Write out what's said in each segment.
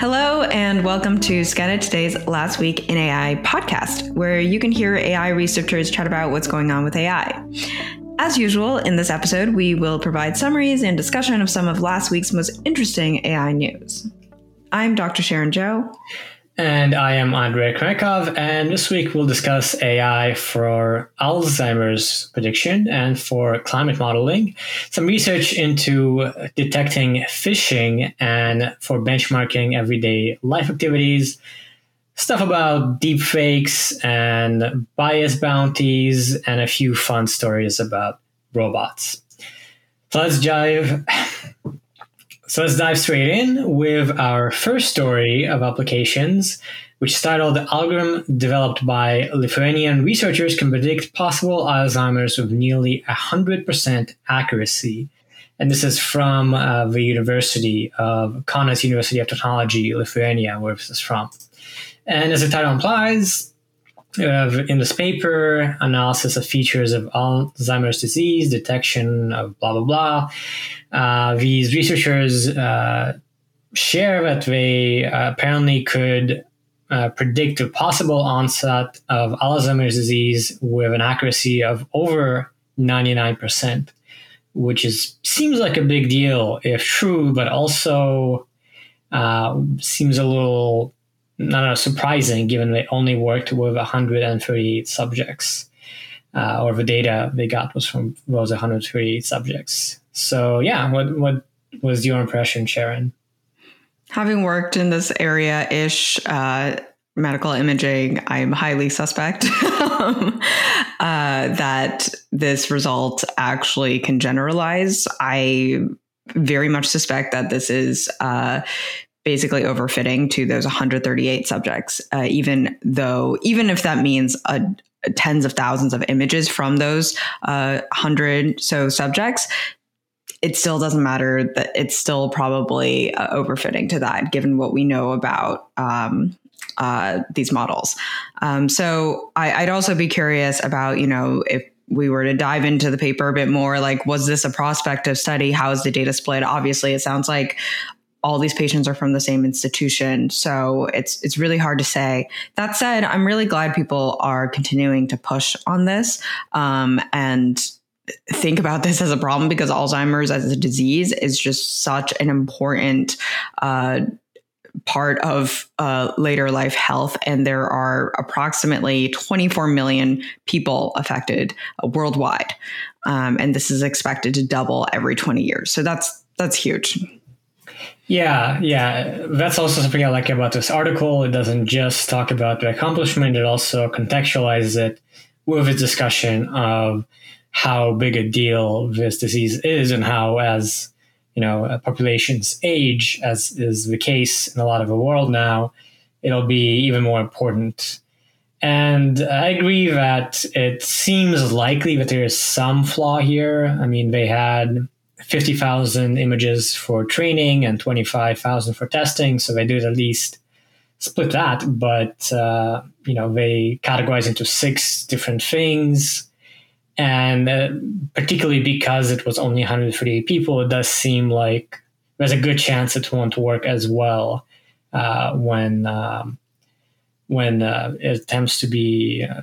Hello, and welcome to Skynet Today's Last Week in AI podcast, where you can hear AI researchers chat about what's going on with AI. As usual, in this episode, we will provide summaries and discussion of some of last week's most interesting AI news. I'm Dr. Sharon Zhou. And I am Andrey Kurenkov, and this week we'll discuss AI for Alzheimer's prediction and for climate modeling, some research into detecting phishing and for benchmarking everyday life activities, stuff about deepfakes and bias bounties, and a few fun stories about robots. So let's dive so let's dive straight in with our first story of applications, which is titled Algorithm developed by Lithuanian researchers can predict possible Alzheimer's with nearly 100% accuracy. And this is from uh, the University of Kaunas University of Technology, Lithuania, where this is from. And as the title implies, uh, in this paper, analysis of features of Alzheimer's disease, detection of blah, blah, blah. Uh, these researchers uh, share that they uh, apparently could uh, predict the possible onset of Alzheimer's disease with an accuracy of over 99%, which is seems like a big deal if true, but also uh, seems a little not know, surprising given they only worked with 138 subjects, uh, or the data they got was from those 138 subjects. So yeah, what what was your impression, Sharon? Having worked in this area ish, uh, medical imaging, I'm highly suspect uh, that this result actually can generalize. I very much suspect that this is uh, basically overfitting to those 138 subjects, uh, even though, even if that means a, tens of thousands of images from those uh, 100 so subjects, it still doesn't matter that it's still probably uh, overfitting to that, given what we know about um, uh, these models. Um, so I, would also be curious about, you know, if we were to dive into the paper a bit more, like, was this a prospective study? How is the data split? Obviously, it sounds like all these patients are from the same institution. So it's it's really hard to say. That said, I'm really glad people are continuing to push on this um, and think about this as a problem because Alzheimer's as a disease is just such an important uh, part of uh, later life health. And there are approximately 24 million people affected uh, worldwide. Um, and this is expected to double every 20 years. So that's that's huge. Yeah, yeah. That's also something I like about this article. It doesn't just talk about the accomplishment, it also contextualizes it with a discussion of how big a deal this disease is and how, as you know, uh, populations age, as is the case in a lot of the world now, it'll be even more important. And I agree that it seems likely that there is some flaw here. I mean, they had 50,000 images for training and 25,000 for testing. So they did at least split that, but, uh, you know, they categorize into six different things. And uh, particularly because it was only 138 people, it does seem like there's a good chance it won't work as well uh, when um, when uh, it attempts to be uh,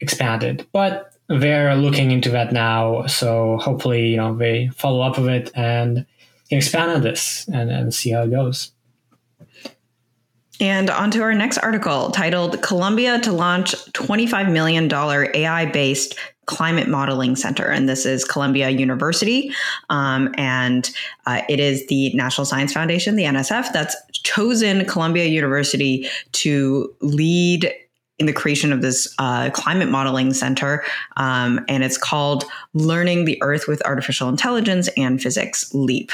expanded. But they're looking into that now. So hopefully, you know, they follow up with it and expand on this and, and see how it goes. And on to our next article titled Columbia to Launch $25 million AI based Climate Modeling Center. And this is Columbia University. Um, and uh, it is the National Science Foundation, the NSF, that's chosen Columbia University to lead in the creation of this uh, climate modeling center, um, and it's called Learning the Earth with Artificial Intelligence and Physics LEAP.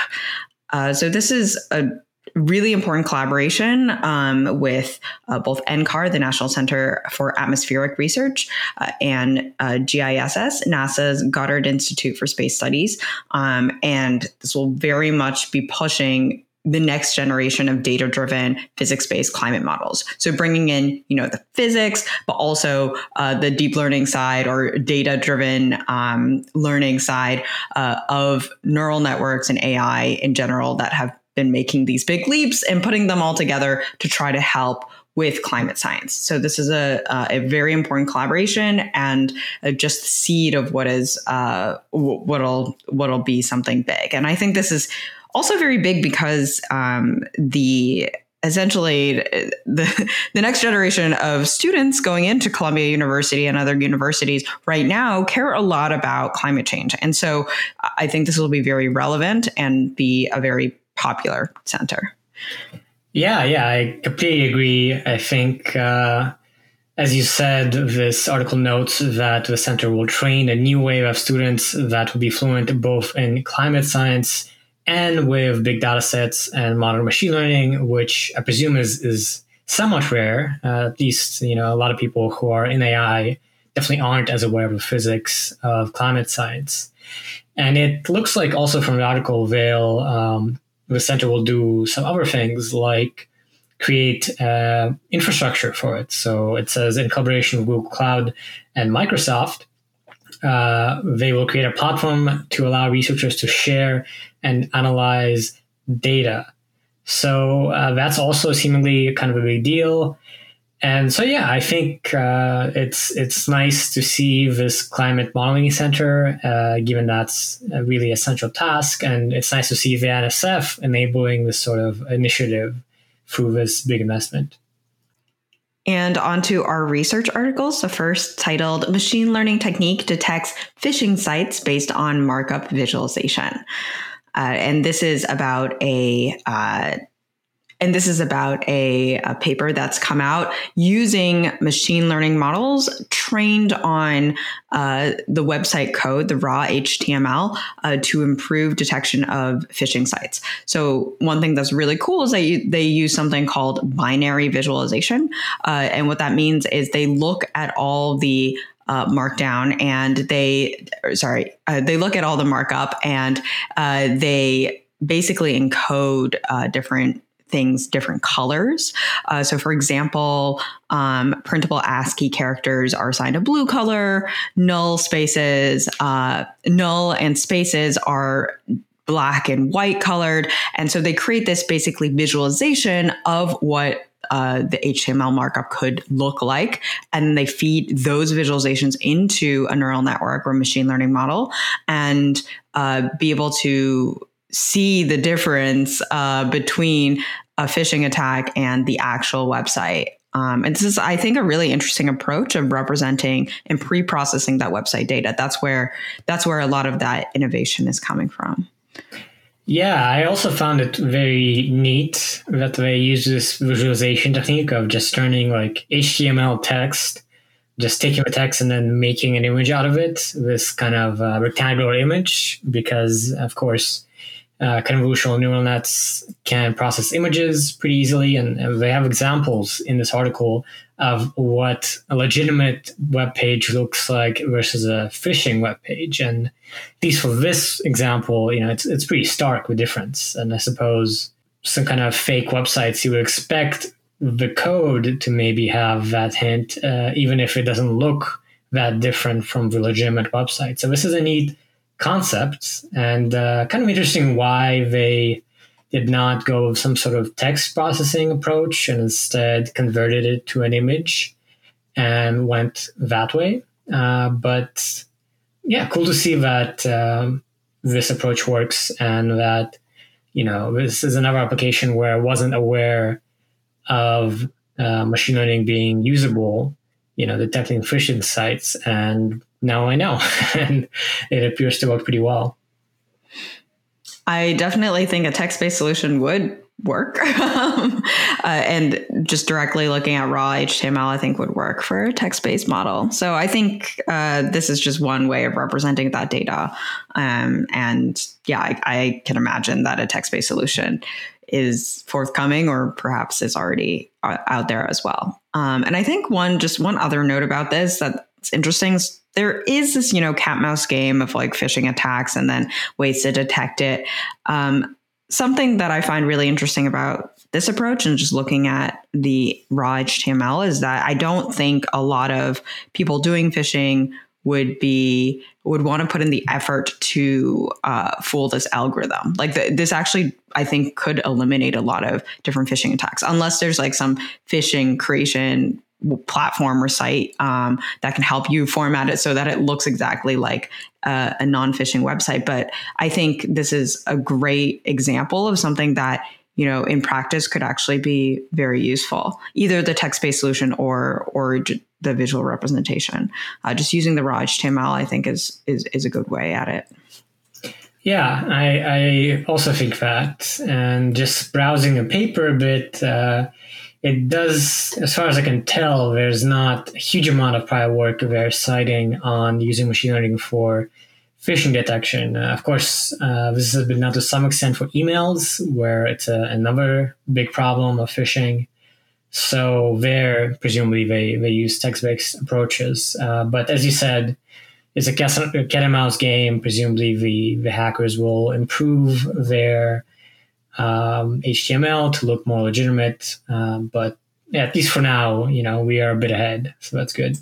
Uh, so this is a really important collaboration um, with uh, both NCAR, the National Center for Atmospheric Research, uh, and uh, GISS, NASA's Goddard Institute for Space Studies. Um, and this will very much be pushing the next generation of data driven physics based climate models. So bringing in, you know, the physics, but also uh, the deep learning side or data driven um, learning side uh, of neural networks and AI in general that have been making these big leaps and putting them all together to try to help with climate science. So this is a a very important collaboration and just the seed of what is uh, what'll what'll be something big. And I think this is also very big because um, the essentially the the next generation of students going into Columbia University and other universities right now care a lot about climate change. And so I think this will be very relevant and be a very popular center. Yeah, yeah, I completely agree. I think, uh, as you said, this article notes that the center will train a new wave of students that will be fluent both in climate science and with big data sets and modern machine learning, which I presume is, is somewhat rare. Uh, at least, you know, a lot of people who are in AI definitely aren't as aware of the physics of climate science. And it looks like also from the article, they'll um, the center will do some other things like create uh, infrastructure for it. So it says in collaboration with Google Cloud and Microsoft, uh, they will create a platform to allow researchers to share and analyze data. So uh, that's also seemingly kind of a big deal and so yeah, I think uh, it's it's nice to see this climate modeling center, uh, given that's a really essential task, and it's nice to see the NSF enabling this sort of initiative through this big investment. And onto our research articles. The first titled Machine Learning Technique Detects Phishing Sites Based on Markup Visualization. Uh, and this is about a uh, and this is about a, a, paper that's come out using machine learning models trained on uh, the website code, the raw HTML, uh, to improve detection of phishing sites. So one thing that's really cool is that you, they use something called binary visualization, uh, and what that means is they look at all the uh, markdown and they sorry uh, they look at all the markup and uh, they basically encode uh, different things different colors. Uh, so, for example, um, printable ASCII characters are assigned a blue color, null spaces, uh, null and spaces are black and white colored. And so they create this basically visualization of what uh, the HTML markup could look like. And they feed those visualizations into a neural network or machine learning model and uh, be able to see the difference uh, between a phishing attack and the actual website. Um, and this is, I think, a really interesting approach of representing and pre-processing that website data. That's where that's where a lot of that innovation is coming from. Yeah, I also found it very neat that they use this visualization technique of just turning like HTML text, just taking the text and then making an image out of it, this kind of uh, rectangular image, because of course uh, convolutional neural nets can process images pretty easily, and, they have examples in this article of what a legitimate web page looks like versus a phishing web page. And at least for this example, you know, it's it's pretty stark the difference. And I suppose some kind of fake websites you would expect the code to maybe have that hint, uh, even if it doesn't look that different from the legitimate website. So this is a neat concepts and uh, kind of interesting why they did not go with some sort of text processing approach and instead converted it to an image and went that way. Uh, but yeah, cool to see that um, this approach works and that you know this is another application where I wasn't aware of uh, machine learning being usable. You know, detecting phishing sites and now I know, and it appears to work pretty well. I definitely think a text based solution would work. uh, and just directly looking at raw HTML, I think would work for a text based model. So I think uh, this is just one way of representing that data. Um, and yeah, I, I, can imagine that a text based solution is forthcoming or perhaps is already uh, out there as well. Um, and I think one, just one other note about this that's interesting there is this, you know, cat mouse game of like phishing attacks and then ways to detect it. Um, something that I find really interesting about this approach and just looking at the raw HTML is that I don't think a lot of people doing phishing would be would want to put in the effort to uh, fool this algorithm. Like the, this actually, I think, could eliminate a lot of different phishing attacks, unless there's like some phishing creation platform or site um, that can help you format it so that it looks exactly like uh, a non-phishing website. But I think this is a great example of something that you know in practice could actually be very useful either the text-based solution or or the visual representation uh, just using the raw html i think is is is a good way at it yeah i i also think that and just browsing a paper a bit uh, it does as far as i can tell there's not a huge amount of prior work they're citing on using machine learning for phishing detection. Uh, of course, uh, this has been done to some extent for emails, where it's a, another big problem of phishing. So there, presumably, they, they use text-based approaches. Uh, but as you said, it's a cat and mouse game. Presumably, the, the hackers will improve their um, HTML to look more legitimate. Um, but yeah, at least for now, you know, we are a bit ahead. So that's good.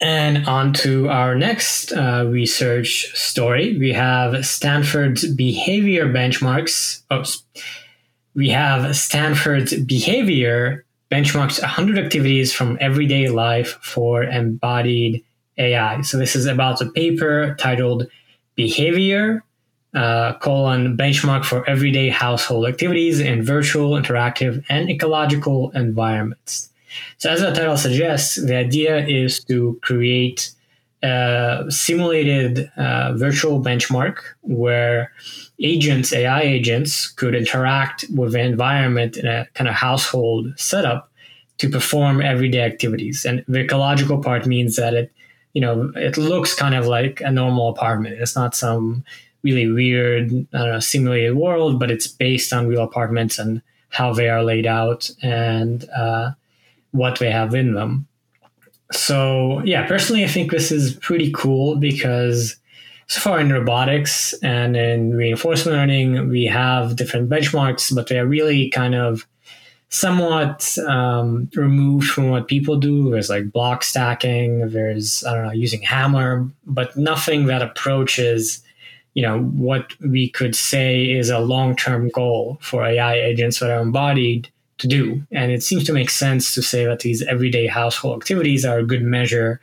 And on to our next uh, research story. We have Stanford's behavior benchmarks. We have Stanford's behavior benchmarks 100 activities from everyday life for embodied AI. So this is about a paper titled Behavior, uh, colon, benchmark for everyday household activities in virtual, interactive, and ecological environments. So, as the title suggests, the idea is to create a simulated uh, virtual benchmark where agents, AI agents, could interact with the environment in a kind of household setup to perform everyday activities. And the ecological part means that it, you know, it looks kind of like a normal apartment. It's not some really weird, I don't know, simulated world, but it's based on real apartments and how they are laid out and uh, what they have in them. So, yeah, personally, I think this is pretty cool because so far in robotics and in reinforcement learning, we have different benchmarks, but they are really kind of somewhat um, removed from what people do. There's like block stacking, there's, I don't know, using hammer, but nothing that approaches, you know, what we could say is a long term goal for AI agents that are embodied to do. And it seems to make sense to say that these everyday household activities are a good measure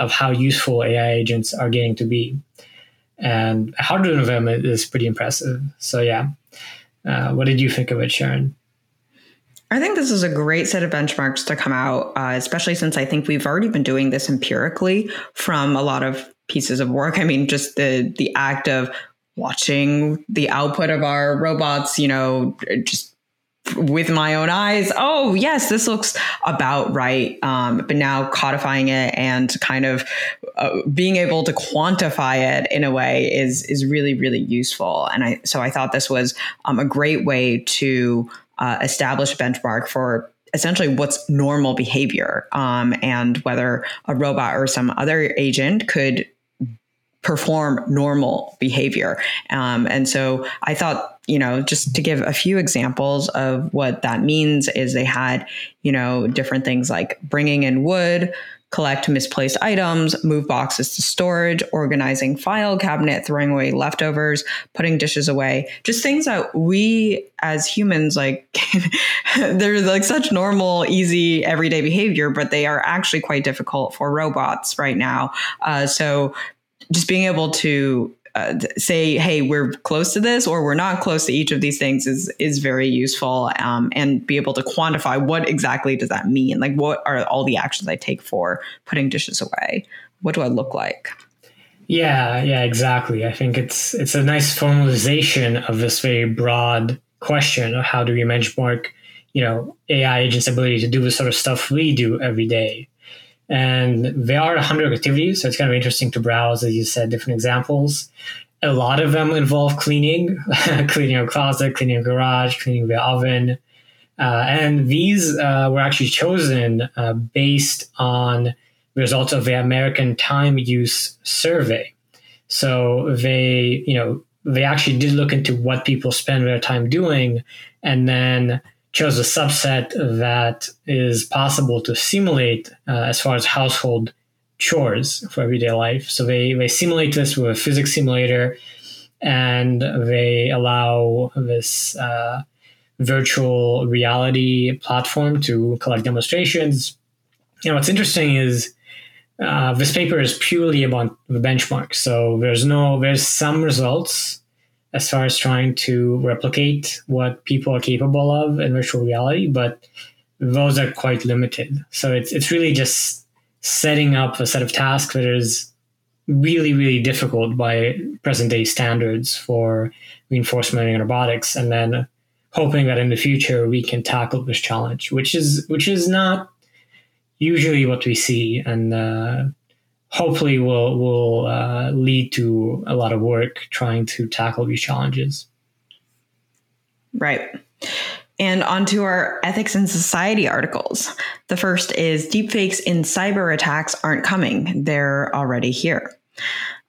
of how useful AI agents are getting to be. And a 100 of them is pretty impressive. So, yeah. Uh, what did you think of it, Sharon? I think this is a great set of benchmarks to come out, uh, especially since I think we've already been doing this empirically from a lot of pieces of work. I mean, just the the act of watching the output of our robots, you know, just with my own eyes, oh yes, this looks about right. Um, but now codifying it and kind of uh, being able to quantify it in a way is is really really useful. And I so I thought this was um, a great way to uh, establish a benchmark for essentially what's normal behavior um, and whether a robot or some other agent could perform normal behavior. Um, and so I thought, you know, just to give a few examples of what that means is they had, you know, different things like bringing in wood, collect misplaced items, move boxes to storage, organizing file cabinet, throwing away leftovers, putting dishes away, just things that we as humans like they're like such normal, easy, everyday behavior, but they are actually quite difficult for robots right now. Uh, so just being able to uh, say, "Hey, we're close to this," or "We're not close to each of these things," is is very useful, um, and be able to quantify what exactly does that mean. Like, what are all the actions I take for putting dishes away? What do I look like? Yeah, yeah, exactly. I think it's it's a nice formalization of this very broad question of how do we benchmark, you know, AI agents' ability to do the sort of stuff we do every day. And there are 100 activities, so it's kind of interesting to browse, as you said, different examples. A lot of them involve cleaning, cleaning your closet, cleaning your garage, cleaning the oven. Uh, and these uh, were actually chosen uh, based on results of the American Time Use Survey. So they, you know, they actually did look into what people spend their time doing, and then chose a subset that is possible to simulate uh, as far as household chores for everyday life. So they, they simulate this with a physics simulator and they allow this uh, virtual reality platform to collect demonstrations. Know, what's interesting is uh, this paper is purely about the benchmark. So there's no, there's some results as far as trying to replicate what people are capable of in virtual reality, but those are quite limited. So it's it's really just setting up a set of tasks that is really really difficult by present day standards for reinforcement learning and robotics, and then hoping that in the future we can tackle this challenge, which is which is not usually what we see, and uh, hopefully will will uh, lead to a lot of work trying to tackle these challenges. Right. And onto our ethics and society articles. The first is deepfakes in cyber attacks aren't coming, they're already here.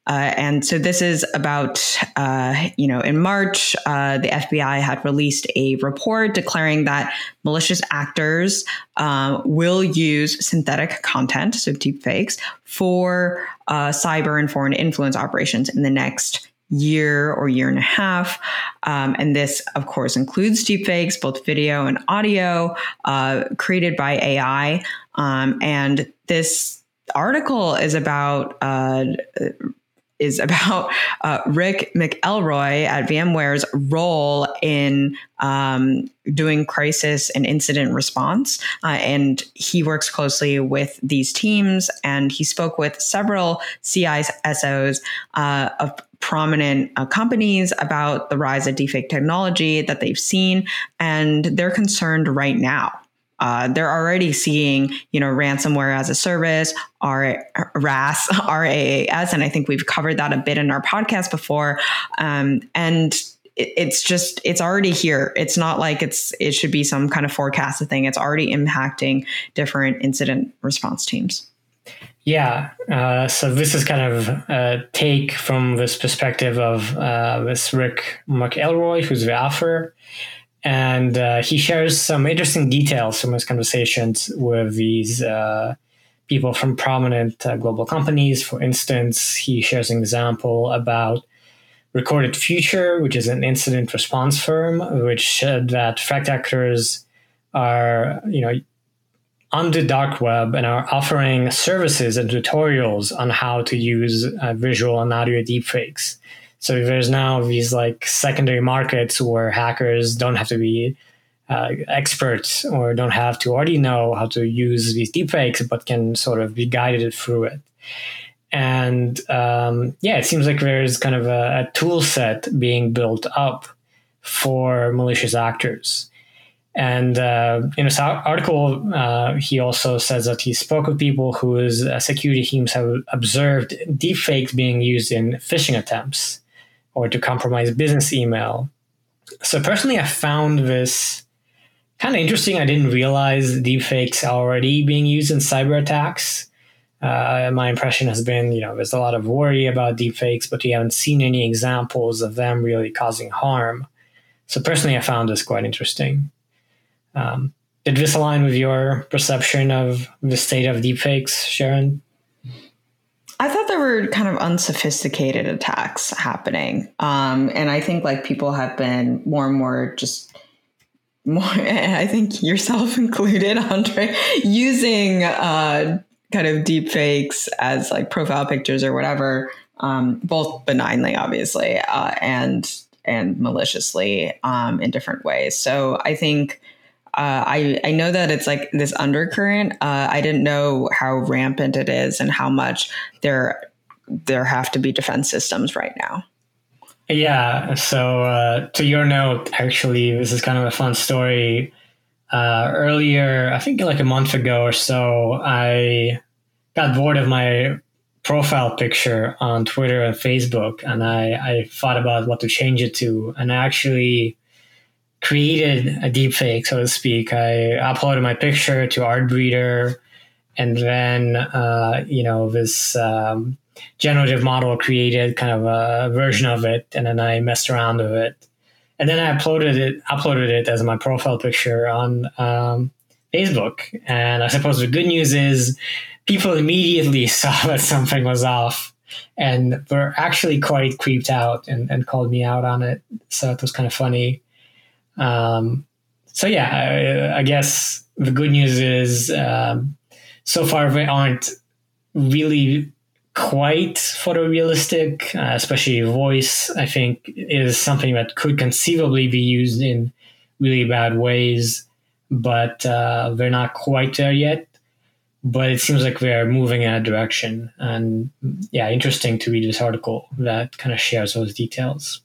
Uh, and so this is about, uh, you know, in March, uh, the FBI had released a report declaring that malicious actors uh, will use synthetic content, so deepfakes, for uh, cyber and foreign influence operations in the next year or year and a half. Um, and this, of course, includes deepfakes, both video and audio, uh, created by AI. Um, and this article is about uh, is about uh, Rick McElroy at VMware's role in um, doing crisis and incident response. Uh, and he works closely with these teams, and he spoke with several CISOs uh, of prominent uh, companies about the rise of deepfake technology that they've seen, and they're concerned right now. Uh, they're already seeing, you know, ransomware as a service, R- RAS, RAAS, and I think we've covered that a bit in our podcast before. Um, and it's just it's already here. It's not like it's it should be some kind of forecasted thing. It's already impacting different incident response teams. Yeah, uh, so this is kind of a take from this perspective of uh, this Rick McElroy, who's the author, and uh, he shares some interesting details from his conversations with these uh, people from prominent uh, global companies. For instance, he shares an example about Recorded Future, which is an incident response firm, which said that threat actors are, you know, on the dark web and are offering services and tutorials on how to use uh, visual and audio deepfakes. So there's now these like secondary markets where hackers don't have to be uh, experts or don't have to already know how to use these deepfakes, but can sort of be guided through it. And um, yeah, it seems like there's kind of a, a tool set being built up for malicious actors. And uh, in this article, uh, he also says that he spoke with people whose uh, security teams have observed deepfakes being used in phishing attempts or to compromise business email. So personally, I found this kind of interesting. I didn't realize deepfakes already being used in cyber attacks. Uh, my impression has been, you know, there's a lot of worry about deepfakes, but we haven't seen any examples of them really causing harm. So personally, I found this quite interesting. Um, did this align with your perception of the state of deepfakes, Sharon? I thought there were kind of unsophisticated attacks happening. Um, and I think like people have been more and more just more, I think yourself included, Andre, using uh, kind of deep fakes as like profile pictures or whatever, um, both benignly, obviously, uh, and and maliciously um, in different ways. So I think uh, I I know that it's like this undercurrent. Uh, I didn't know how rampant it is and how much there there have to be defense systems right now. Yeah. So uh, to your note, actually, this is kind of a fun story. Uh, earlier, I think like a month ago or so, I got bored of my profile picture on Twitter and Facebook, and I, I thought about what to change it to, and I actually created a deepfake, so to speak. I uploaded my picture to Artbreeder, and then uh, you know this um, generative model created kind of a version of it, and then I messed around with it, and then I uploaded it uploaded it as my profile picture on um, Facebook. And I suppose the good news is people immediately saw that something was off and were actually quite creeped out and, and called me out on it. So it was kind of funny. Um, so yeah, I, I, guess the good news is um, so far they aren't really quite photorealistic, uh, especially voice. I think is something that could conceivably be used in really bad ways, but uh, they're not quite there yet but it seems like we're moving in a direction. And yeah, interesting to read this article that kind of shares those details.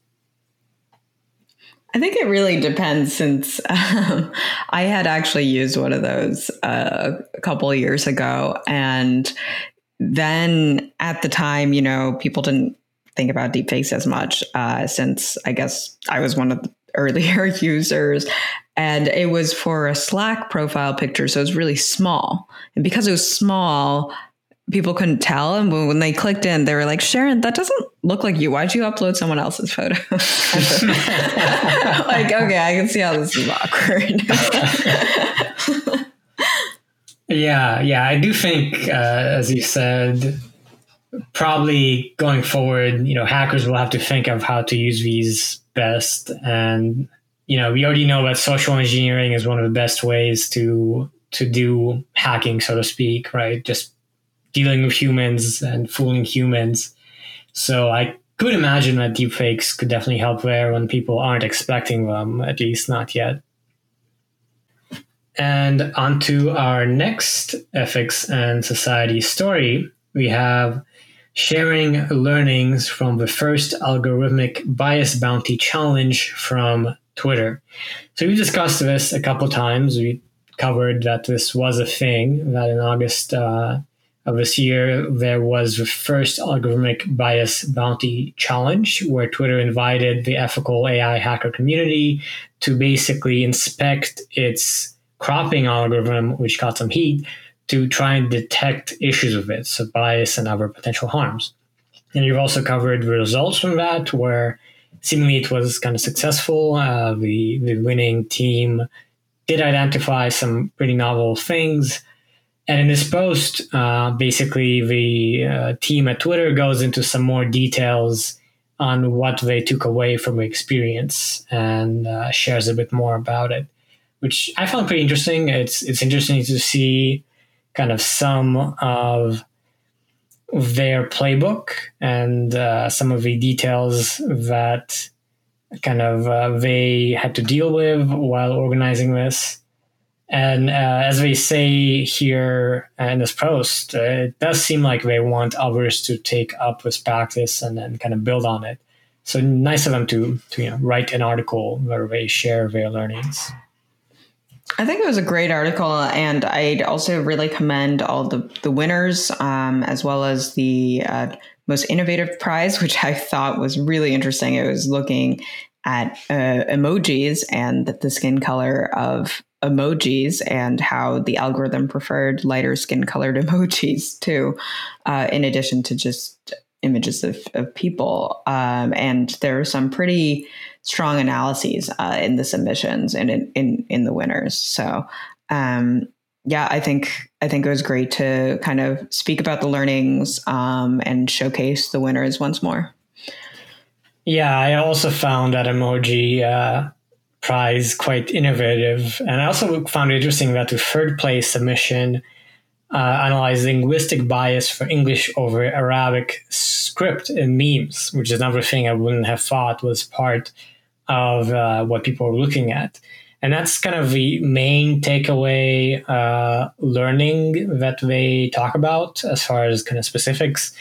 I think it really depends since um, I had actually used one of those uh, a couple of years ago. And then at the time, you know, people didn't think about deepfakes as much uh, since I guess I was one of the earlier users and it was for a Slack profile picture, so it was really small. And because it was small, people couldn't tell. And when they clicked in, they were like, "Sharon, that doesn't look like you. Why'd you upload someone else's photo?" like, okay, I can see how this is awkward. yeah, yeah, I do think, uh, as you said, probably going forward, you know, hackers will have to think of how to use these best and you know, we already know that social engineering is one of the best ways to to do hacking, so to speak, right? Just dealing with humans and fooling humans. So I could imagine that deepfakes could definitely help there when people aren't expecting them, at least not yet. And on to our next ethics and society story. We have sharing learnings from the first algorithmic bias bounty challenge from Twitter. So we discussed this a couple times. We covered that this was a thing, that in August uh, of this year, there was the first algorithmic bias bounty challenge where Twitter invited the ethical AI hacker community to basically inspect its cropping algorithm, which got some heat, to try and detect issues with it, so bias and other potential harms. And you've also covered the results from that, where seemingly it was kind of successful. Uh, the the winning team did identify some pretty novel things. And in this post, uh, basically the uh, team at Twitter goes into some more details on what they took away from the experience and uh, shares a bit more about it, which I found pretty interesting. It's it's interesting to see kind of some of their playbook and uh, some of the details that kind of uh, they had to deal with while organizing this. And uh, as we say here in this post, uh, it does seem like they want others to take up this practice and then kind of build on it. So nice of them to, to you know, write an article where they share their learnings. I think it was a great article, and I'd also really commend all the the winners, um, as well as the uh, most innovative prize, which I thought was really interesting. It was looking at uh, emojis and the skin color of emojis and how the algorithm preferred lighter skin colored emojis too, uh, in addition to just images of, of people. Um, and there are some pretty strong analyses uh, in the submissions and in, in, in the winners. So, um, yeah, I think I think it was great to kind of speak about the learnings um, and showcase the winners once more. Yeah, I also found that emoji uh, prize quite innovative, and I also found it interesting that the third place submission uh, analyzed linguistic bias for English over Arabic script and memes, which is another thing I wouldn't have thought was part of uh, what people are looking at. And that's kind of the main takeaway uh, learning that they talk about as far as kind of specifics.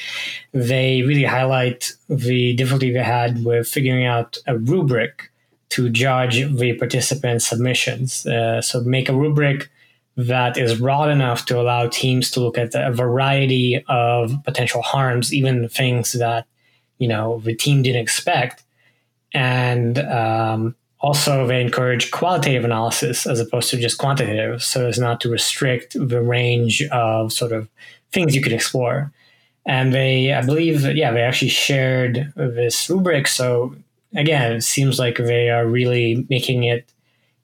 They really highlight the difficulty they had with figuring out a rubric to judge the participants' submissions. Uh, so make a rubric that is broad enough to allow teams to look at a variety of potential harms, even things that you know the team didn't expect and um, also they encourage qualitative analysis as opposed to just quantitative so as not to restrict the range of sort of things you could explore and they i believe yeah they actually shared this rubric so again it seems like they are really making it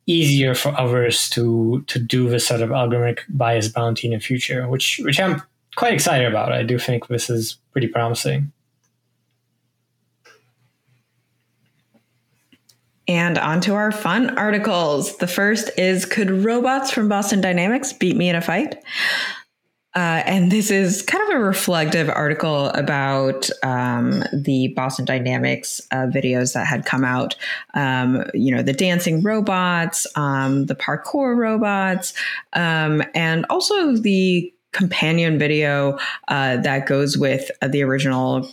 easier for others to to do this sort of algorithmic bias bounty in the future which which i'm quite excited about. I do think this is pretty promising. And on to our fun articles. The first is Could robots from Boston Dynamics beat me in a fight? Uh, and this is kind of a reflective article about um, the Boston Dynamics uh, videos that had come out. Um, you know, the dancing robots, um, the parkour robots, um, and also the companion video uh, that goes with the original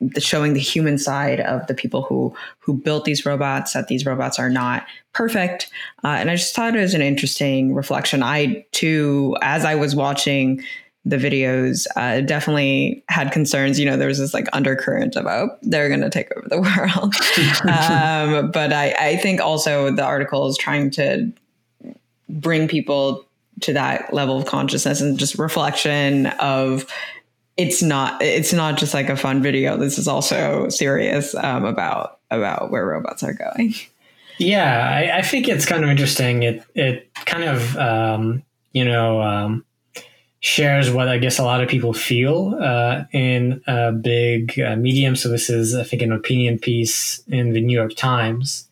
the showing the human side of the people who who built these robots that these robots are not perfect. Uh, and i just thought it was an interesting reflection. I too as i was watching the videos uh, definitely had concerns. You know there was this like undercurrent of oh they're going to take over the world. Um, but I, I think also the article is trying to bring people to that level of consciousness and just reflection of it's not it's not just like a fun video. This is also serious um, about about where robots are going. Yeah, I, I, think it's kind of interesting. It it kind of um, you know um, shares what I guess a lot of people feel uh, in a big uh, medium. So this is I think an opinion piece in the New York Times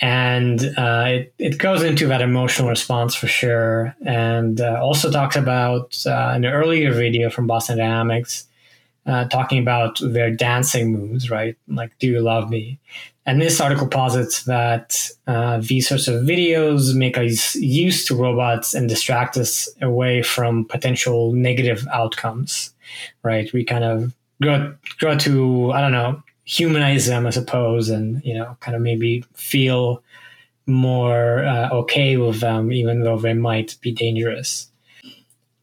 and uh, it, it goes into that emotional response for sure. And uh, also talks about uh, an earlier video from boston dynamics uh, talking about their dancing moves right? Like do you love me? And this article posits that uh, these sorts of videos make us used to robots and distract us away from potential negative outcomes right? We kind of go, go to i don't know humanize them, I suppose, and you know, kind of maybe feel more uh, okay with them, even though they might be dangerous.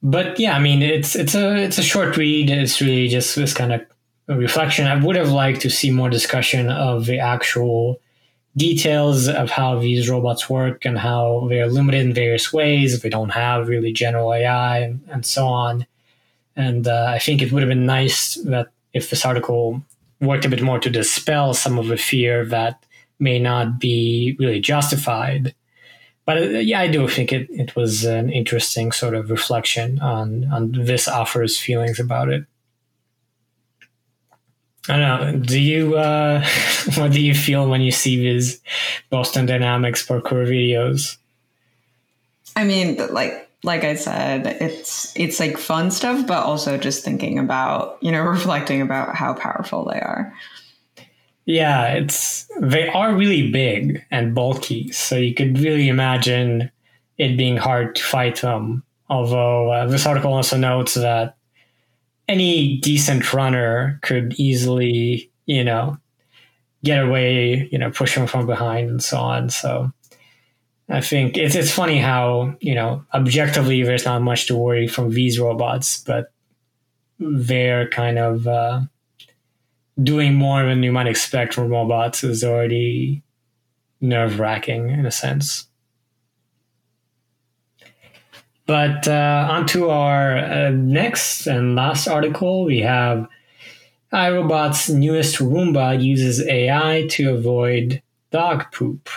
But yeah, I mean, it's it's a it's a short read. It's really just this kind of reflection. I would have liked to see more discussion of the actual details of how these robots work and how they're limited in various ways. If they don't have really general AI and, and so on. And uh, I think it would have been nice that if this article worked a bit more to dispel some of the fear that may not be really justified. But uh, yeah, I do think it, it was an interesting sort of reflection on, on this offer's feelings about it. I don't know. Do you, uh, what do you feel when you see these Boston Dynamics parkour videos? I mean, like, like I said, it's it's like fun stuff, but also just thinking about, you know, reflecting about how powerful they are. Yeah, it's they are really big and bulky, so you could really imagine it being hard to fight them. Although uh, this article also notes that any decent runner could easily, you know, get away, you know, push them from behind and so on. So I think it's it's funny how you know objectively there's not much to worry from these robots, but they're kind of uh, doing more than you might expect from robots is already nerve wracking in a sense. But uh, on to our uh, next and last article, we have iRobot's newest Roomba uses AI to avoid dog poop.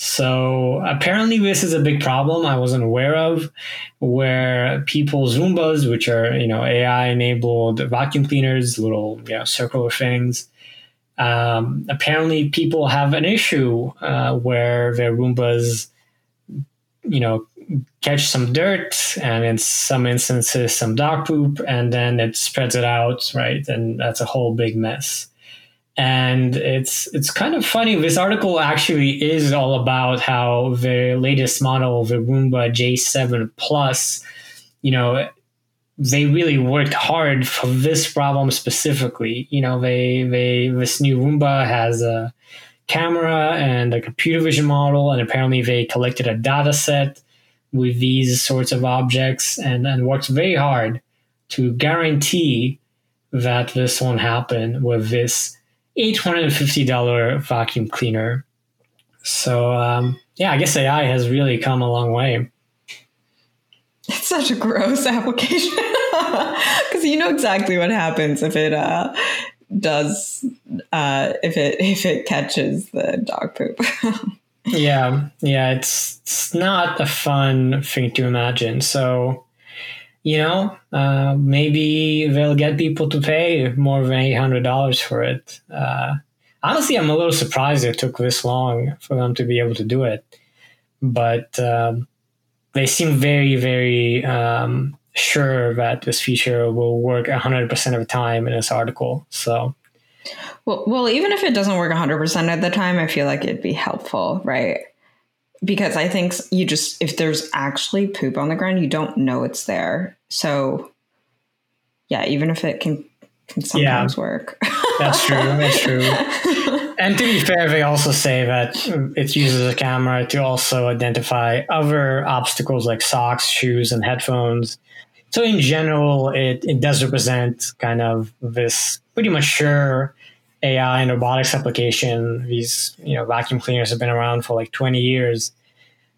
So apparently, this is a big problem I wasn't aware of, where people's Roombas, which are you know AI enabled vacuum cleaners, little you know circular things. Um, apparently, people have an issue uh, where their Roombas, you know, catch some dirt and in some instances some dog poop, and then it spreads it out, right? And that's a whole big mess and it's it's kind of funny. This article actually is all about how the latest model, the Roomba J7 Plus, you know, they really worked hard for this problem specifically. You know, they they this new Roomba has a camera and a computer vision model, and apparently they collected a data set with these sorts of objects and, and worked very hard to guarantee that this won't happen with this $850 vacuum cleaner. So, um, yeah, I guess AI has really come a long way. It's such a gross application because you know exactly what happens if it uh, does uh, if it if it catches the dog poop. yeah, yeah, it's it's not a fun thing to imagine. So you know, uh, maybe they'll get people to pay more than eight hundred dollars for it. Uh, honestly, I'm a little surprised it took this long for them to be able to do it, but um, they seem very, very um, sure that this feature will work 100% of the time in this article. So, well, well, even if it doesn't work 100% of the time, I feel like it'd be helpful, right? Because I think you just, if there's actually poop on the ground, you don't know it's there. So, yeah, even if it can, can sometimes yeah, work. that's true. That's true. and to be fair, they also say that it uses a camera to also identify other obstacles like socks, shoes, and headphones so in general, it, it does represent kind of this pretty mature AI and robotics application. These you know vacuum cleaners have been around for like 20 years,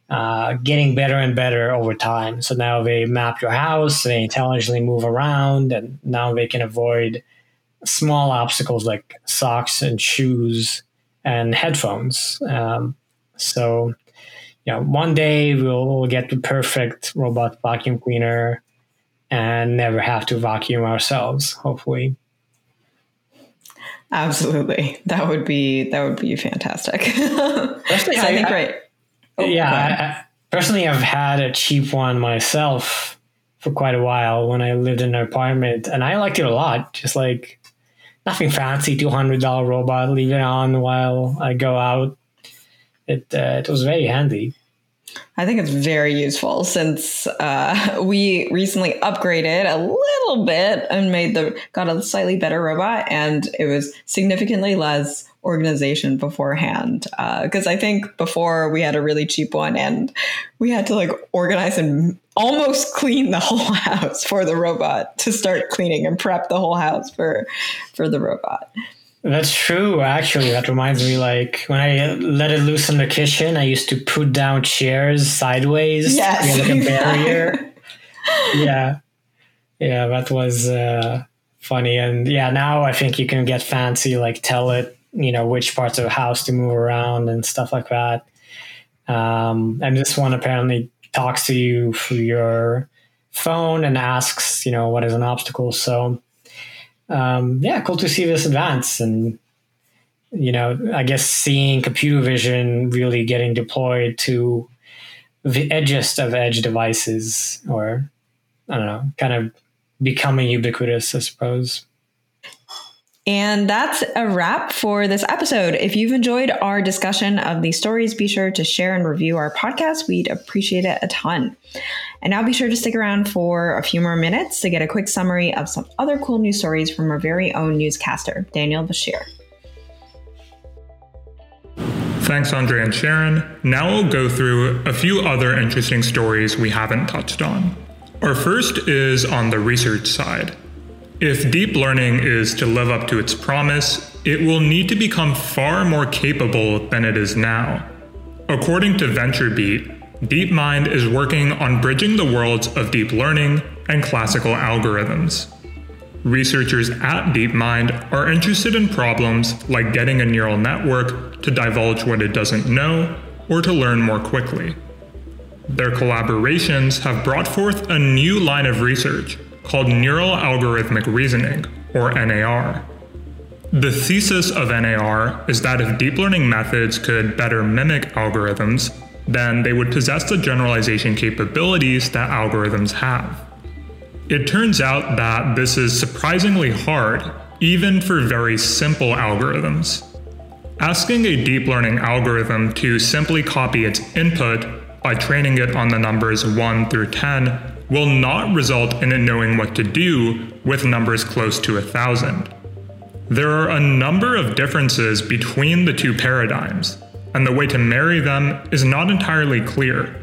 uh, getting better and better over time. So now they map your house, they intelligently move around, and now they can avoid small obstacles like socks and shoes and headphones. Um, so, you know, one day we'll, we'll get the perfect robot vacuum cleaner and never have to vacuum ourselves, hopefully. Absolutely. That would be that would be fantastic. personally, I, I, think right. Oh, yeah, I, personally I've had a cheap one myself for quite a while when I lived in an apartment and I liked it a lot. Just like nothing fancy, two hundred dollar robot, leave it on while I go out. It uh, it was very handy. I think it's very useful since uh, we recently upgraded a little bit and made the got a slightly better robot, and it was significantly less organization beforehand. Because uh, I think before we had a really cheap one, and we had to like organize and almost clean the whole house for the robot to start cleaning and prep the whole house for for the robot. That's true. Actually, that reminds me. Like when I let it loose in the kitchen, I used to put down chairs sideways yes, like a barrier. yeah, yeah, that was uh, funny. And yeah, now I think you can get fancy. Like tell it, you know, which parts of the house to move around and stuff like that. Um, and this one apparently talks to you through your phone and asks, you know, what is an obstacle. So um, yeah, cool to see this advance. And, you know, I guess seeing computer vision really getting deployed to the edgiest of edge devices, or I don't know, kind of becoming ubiquitous, I suppose. And that's a wrap for this episode. If you've enjoyed our discussion of these stories, be sure to share and review our podcast. We'd appreciate it a ton. And now be sure to stick around for a few more minutes to get a quick summary of some other cool news stories from our very own newscaster, Daniel Bashir. Thanks, Andrey and Sharon. Now we'll go through a few other interesting stories we haven't touched on. Our first is on the research side. If deep learning is to live up to its promise, it will need to become far more capable than it is now. According to VentureBeat, DeepMind is working on bridging the worlds of deep learning and classical algorithms. Researchers at DeepMind are interested in problems like getting a neural network to divulge what it doesn't know or to learn more quickly. Their collaborations have brought forth a new line of research called Neural Algorithmic Reasoning, or NAR. The thesis of NAR is that if deep learning methods could better mimic algorithms, then they would possess the generalization capabilities that algorithms have. It turns out that this is surprisingly hard, even for very simple algorithms. Asking a deep learning algorithm to simply copy its input by training it on the numbers 1 through 10 will not result in it knowing what to do with numbers close to a thousand. There are a number of differences between the two paradigms, and the way to marry them is not entirely clear,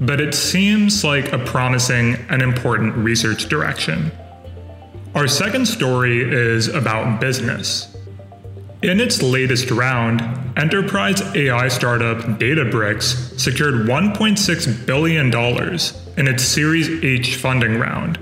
but it seems like a promising and important research direction. Our second story is about business. In its latest round, enterprise AI startup Databricks secured $1.6 billion in its Series H funding round.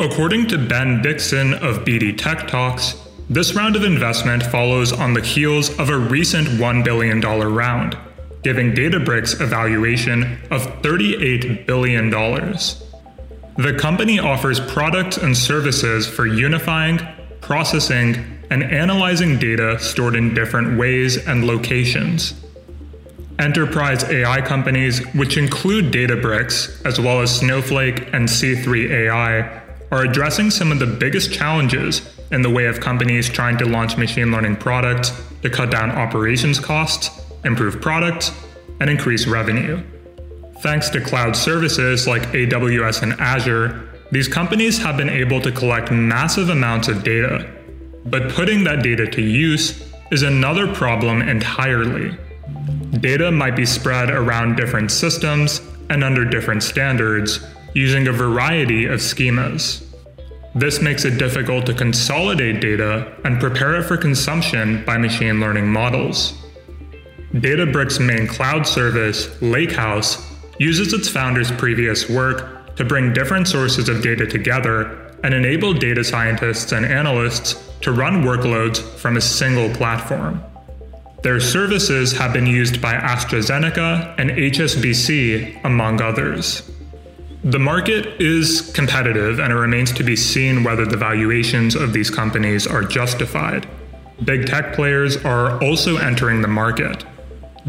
According to Ben Dickson of BD Tech Talks, this round of investment follows on the heels of a recent $1 billion round, giving Databricks a valuation of $38 billion. The company offers products and services for unifying, processing, and analyzing data stored in different ways and locations. Enterprise AI companies, which include Databricks, as well as Snowflake and C3 AI, are addressing some of the biggest challenges in the way of companies trying to launch machine learning products to cut down operations costs, improve products, and increase revenue. Thanks to cloud services like AWS and Azure, these companies have been able to collect massive amounts of data. But putting that data to use is another problem entirely. Data might be spread around different systems and under different standards using a variety of schemas. This makes it difficult to consolidate data and prepare it for consumption by machine learning models. Databricks' main cloud service, Lakehouse, uses its founder's previous work to bring different sources of data together and enable data scientists and analysts to run workloads from a single platform. Their services have been used by AstraZeneca and HSBC, among others. The market is competitive, and it remains to be seen whether the valuations of these companies are justified. Big tech players are also entering the market.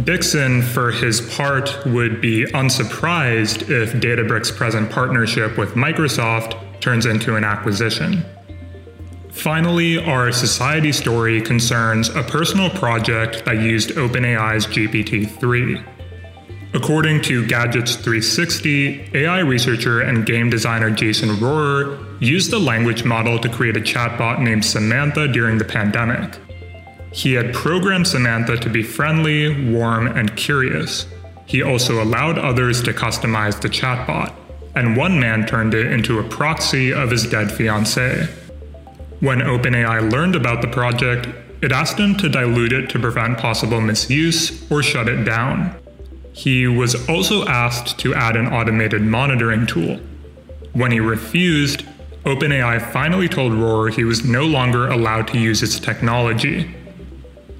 Dickson, for his part, would be unsurprised if Databricks' present partnership with Microsoft turns into an acquisition. Finally, our society story concerns a personal project that used OpenAI's GPT 3. According to Gadgets 360, AI researcher and game designer Jason Rohrer used the language model to create a chatbot named Samantha during the pandemic. He had programmed Samantha to be friendly, warm, and curious. He also allowed others to customize the chatbot, and one man turned it into a proxy of his dead fiancée. When OpenAI learned about the project, it asked him to dilute it to prevent possible misuse or shut it down. He was also asked to add an automated monitoring tool. When he refused, OpenAI finally told Rohrer he was no longer allowed to use its technology.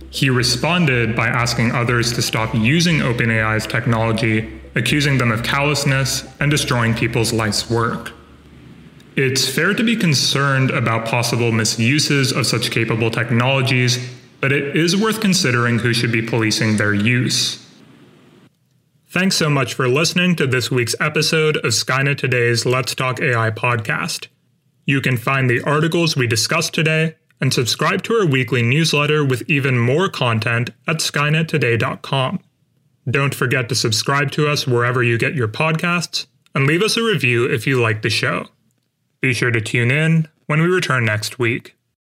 He responded by asking others to stop using OpenAI's technology, accusing them of callousness and destroying people's life's work. It's fair to be concerned about possible misuses of such capable technologies, but it is worth considering who should be policing their use. Thanks so much for listening to this week's episode of Skynet Today's Let's Talk AI podcast. You can find the articles we discussed today and subscribe to our weekly newsletter with even more content at skynettoday.com. Don't forget to subscribe to us wherever you get your podcasts and leave us a review if you like the show. Be sure to tune in when we return next week.